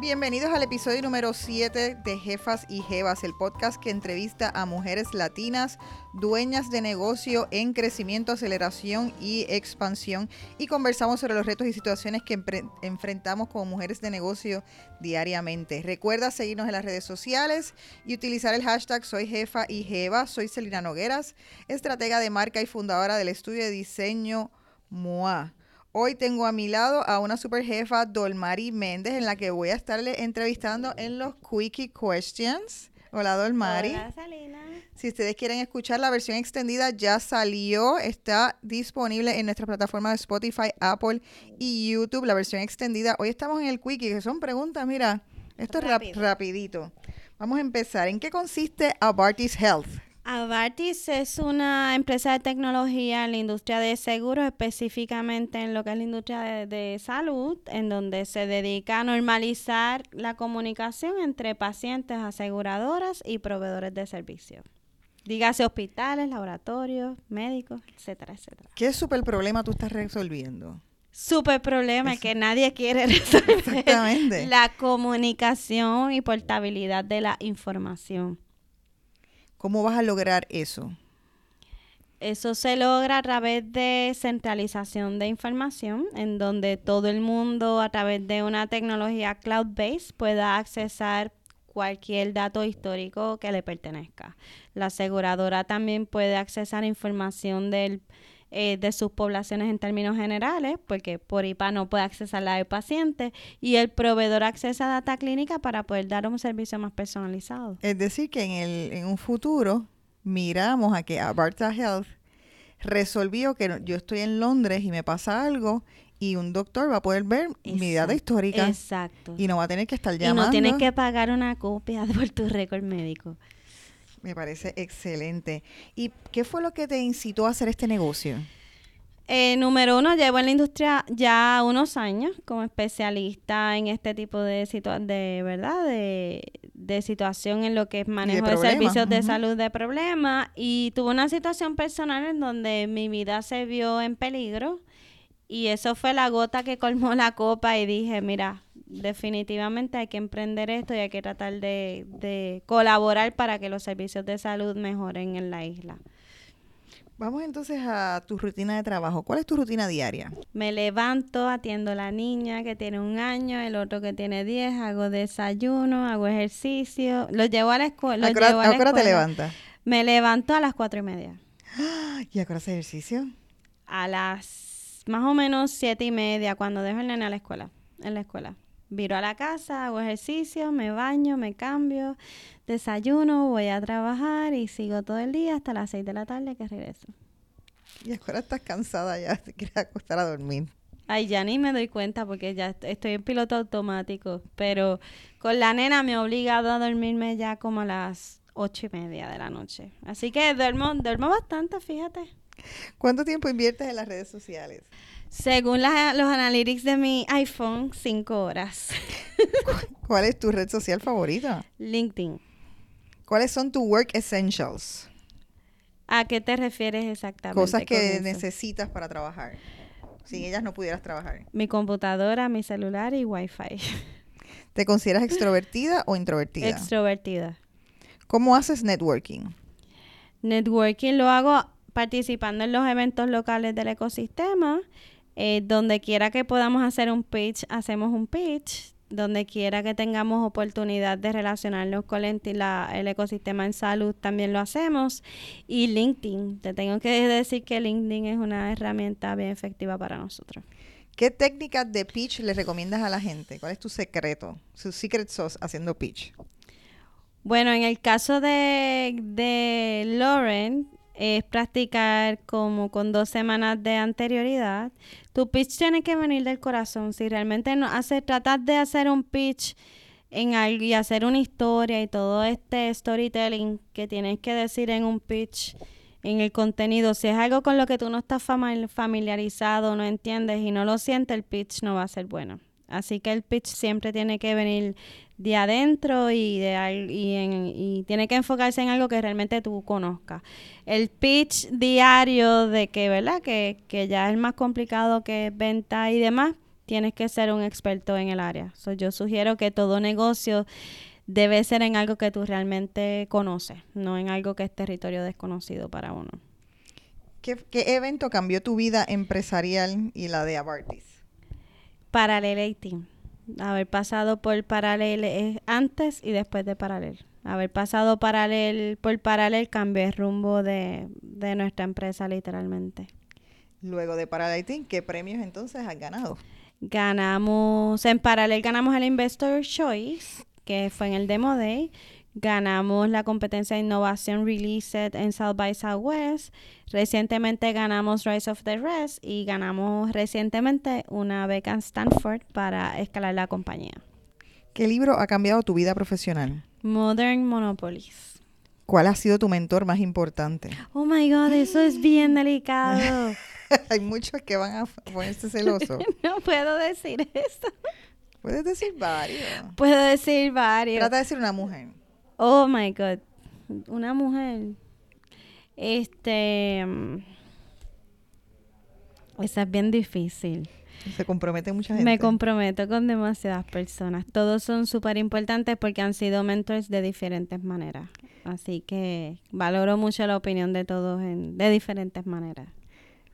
Bienvenidos al episodio número 7 de Jefas y Jevas, el podcast que entrevista a mujeres latinas, dueñas de negocio en crecimiento, aceleración y expansión y conversamos sobre los retos y situaciones que enfrentamos como mujeres de negocio diariamente. Recuerda seguirnos en las redes sociales y utilizar el hashtag Soy Jefa y Jeva. Soy Celina Nogueras, estratega de marca y fundadora del estudio de diseño MOA. Hoy tengo a mi lado a una super jefa, Dolmari Méndez, en la que voy a estarle entrevistando en los Quickie Questions. Hola, Dolmari. Hola, Salina. Si ustedes quieren escuchar la versión extendida, ya salió. Está disponible en nuestra plataforma de Spotify, Apple y YouTube. La versión extendida. Hoy estamos en el Quickie, que son preguntas, mira, esto es rapidito. Vamos a empezar. ¿En qué consiste Abartis Health? Avartis es una empresa de tecnología en la industria de seguros, específicamente en lo que es la industria de, salud, en donde se dedica a normalizar la comunicación entre pacientes, aseguradoras y proveedores de servicios. Dígase hospitales, laboratorios, médicos, etcétera, etcétera. ¿Qué super problema tú estás resolviendo? Super problema que nadie quiere resolver. Exactamente. La comunicación y portabilidad de la información. ¿Cómo vas a lograr eso? Eso se logra a través de centralización de información, en donde todo el mundo a través de una tecnología cloud-based pueda accesar cualquier dato histórico que le pertenezca. La aseguradora también puede accesar información del, eh, de sus poblaciones en términos generales, porque por IPA no puede accesar la del paciente, y el proveedor accesa a data clínica para poder dar un servicio más personalizado. Es decir, que en, el, en un futuro miramos a que Abarta Health resolvió que yo estoy en Londres y me pasa algo y un doctor va a poder ver mi data histórica. Exacto. Y no va a tener que estar llamando. Y no tienes que pagar una copia por tu récord médico. Me parece excelente. ¿Y qué fue lo que te incitó a hacer este negocio? Eh, número uno, llevo en la industria ya unos años como especialista en este tipo de de verdad de, situación en lo que es manejo de, servicios de salud de problemas y tuve una situación personal en donde mi vida se vio en peligro y eso fue la gota que colmó la copa y dije, mira, definitivamente hay que emprender esto y hay que tratar de, de colaborar para que los servicios de salud mejoren en la isla. Vamos entonces a tu rutina de trabajo. ¿Cuál es tu rutina diaria? Me levanto, atiendo a la niña que tiene un año, el otro que tiene diez, hago desayuno, hago ejercicio, lo llevo a la escuela. ¿A qué hora te levantas? Me levanto a las cuatro y media. ¿Y a qué hora haces ejercicio? A las más o menos siete y media cuando dejo el nene a la escuela, en la escuela. Viro a la casa, hago ejercicio, me baño, me cambio, desayuno, voy a trabajar y sigo todo el día hasta las seis de la tarde que regreso. Y ahora estás cansada ya, te quieres acostar a dormir. Ay, ya ni me doy cuenta porque ya estoy en piloto automático, pero con la nena me he obligado a dormirme ya como a las ocho y media de la noche. Así que duermo, duermo bastante, fíjate. ¿Cuánto tiempo inviertes en las redes sociales? Según los analytics de mi iPhone, cinco horas. ¿Cuál es tu red social favorita? LinkedIn. ¿Cuáles son tus work essentials? ¿A qué te refieres exactamente? Cosas que necesitas para trabajar. Sin ellas no pudieras trabajar. Mi computadora, mi celular y Wi-Fi. ¿Te consideras extrovertida o introvertida? Extrovertida. ¿Cómo haces networking? Networking lo hago participando en los eventos locales del ecosistema. Eh, donde quiera que podamos hacer un pitch, hacemos un pitch. Donde quiera que tengamos oportunidad de relacionarnos con el, el ecosistema en salud, también lo hacemos. Y LinkedIn, te tengo que decir que LinkedIn es una herramienta bien efectiva para nosotros. ¿Qué técnicas de pitch le recomiendas a la gente? ¿Cuál es tu secreto? Su secret sauce haciendo pitch. Bueno, en el caso de, de Lauren, es practicar como con dos semanas de anterioridad. Tu pitch tiene que venir del corazón. Si realmente no hace, tratas de hacer un pitch en algo y hacer una historia y todo este storytelling que tienes que decir en un pitch, en el contenido, si es algo con lo que tú no estás familiarizado, no entiendes y no lo sientes, el pitch no va a ser bueno. Así que el pitch siempre tiene que venir de adentro y, de, y, en, y tiene que enfocarse en algo que realmente tú conozcas. El pitch diario de que, ¿verdad? Que, que ya es más complicado que venta y demás, tienes que ser un experto en el área. yo sugiero que todo negocio debe ser en algo que tú realmente conoces, no en algo que es territorio desconocido para uno. ¿Qué, evento cambió tu vida empresarial y la de Abartis? Paralel Haber pasado por Paralel antes y después de Paralel. Haber pasado paralel por Paralel cambió el rumbo de, de nuestra empresa literalmente. Luego de Paralel ¿qué premios entonces has ganado? Ganamos, en Paralel ganamos el Investor Choice, que fue en el Demo Day. Ganamos la competencia de innovación Released en South by Southwest. Recientemente ganamos Rise of the Rest y ganamos recientemente una beca en Stanford para escalar la compañía. ¿Qué libro ha cambiado tu vida profesional? Modern Monopolies. ¿Cuál ha sido tu mentor más importante? Oh my God, eso es bien delicado. Hay muchos que van a ponerse celosos. no puedo decir eso. Puedes decir varios. Puedo decir varios. Trata de decir una mujer. Oh my God. Una mujer. Este. Mm, esa es bien difícil. Se compromete mucha gente. Me comprometo con demasiadas personas. Todos son súper importantes porque han sido mentores de diferentes maneras. Así que valoro mucho la opinión de todos en, de diferentes maneras.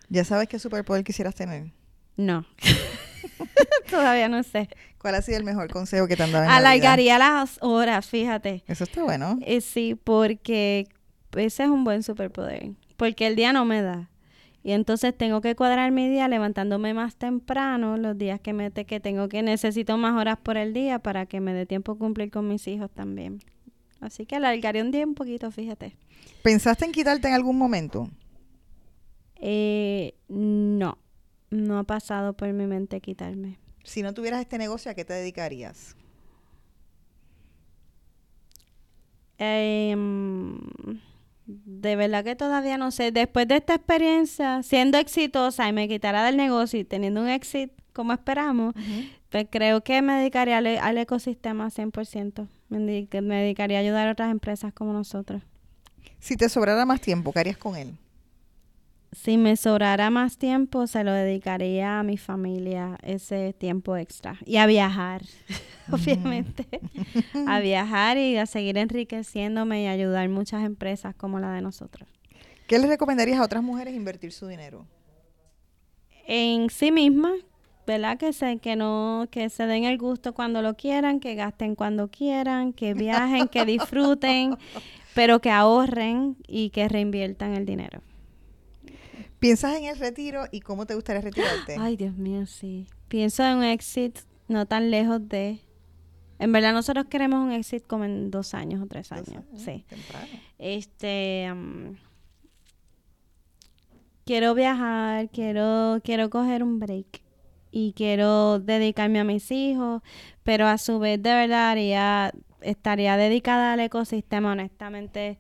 ¿Ya sabes qué superpoder quisieras tener? No. Todavía no sé. ¿Cuál ha sido el mejor consejo que te han dado? En Alargaría las horas, fíjate. Eso está bueno. Eh, sí, porque ese es un buen superpoder. Porque el día no me da. Y entonces tengo que cuadrar mi día levantándome más temprano, los días que me que tengo que necesito más horas por el día para que me dé tiempo cumplir con mis hijos también. Así que alargaré un día un poquito, fíjate. ¿Pensaste en quitarte en algún momento? Eh, no, no ha pasado por mi mente quitarme. Si no tuvieras este negocio, ¿a qué te dedicarías? Eh, de verdad que todavía no sé. Después de esta experiencia, siendo exitosa y me quitara del negocio y teniendo un éxito como esperamos, pues creo que me dedicaría al, al ecosistema 100%. Me, me dedicaría a ayudar a otras empresas como nosotros. Si te sobrara más tiempo, ¿qué harías con él? Si me sobrara más tiempo, se lo dedicaría a mi familia ese tiempo extra. Y a viajar, obviamente. a viajar y a seguir enriqueciéndome y ayudar muchas empresas como la de nosotros. ¿Qué le recomendarías a otras mujeres invertir su dinero? En sí mismas, ¿verdad? Que se, que no, que se den el gusto cuando lo quieran, que gasten cuando quieran, que viajen, que disfruten, pero que ahorren y que reinviertan el dinero. ¿Piensas en el retiro y cómo te gustaría retirarte? Ay, Dios mío, sí. Pienso en un exit no tan lejos de... En verdad nosotros queremos un exit como en dos años o tres años. sí. Este... quiero viajar, quiero, quiero coger un break y quiero dedicarme a mis hijos, pero a su vez de verdad haría, estaría dedicada al ecosistema, honestamente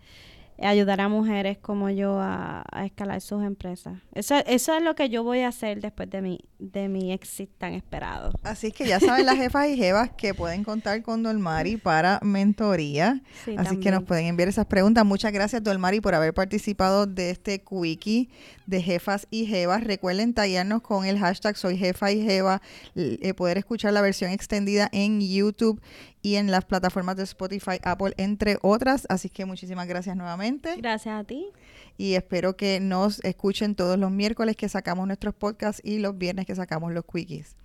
ayudar a mujeres como yo a, escalar sus empresas. Eso, eso es lo que yo voy a hacer después de mi, de mi éxito tan esperado. Así que ya saben las jefas y jevas que pueden contar con Dolmari para mentoría. Así que nos pueden enviar esas preguntas. Muchas gracias Dolmari por haber participado de este quickie de jefas y jevas. Recuerden tallarnos con el hashtag soy jefa y jeva, eh, poder escuchar la versión extendida en YouTube y en las plataformas de Spotify, Apple, entre otras. Así que muchísimas gracias nuevamente. Gracias a ti. Y espero que nos escuchen todos los miércoles que sacamos nuestros podcasts y los viernes que sacamos los quickies.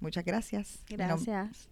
Muchas gracias. Gracias.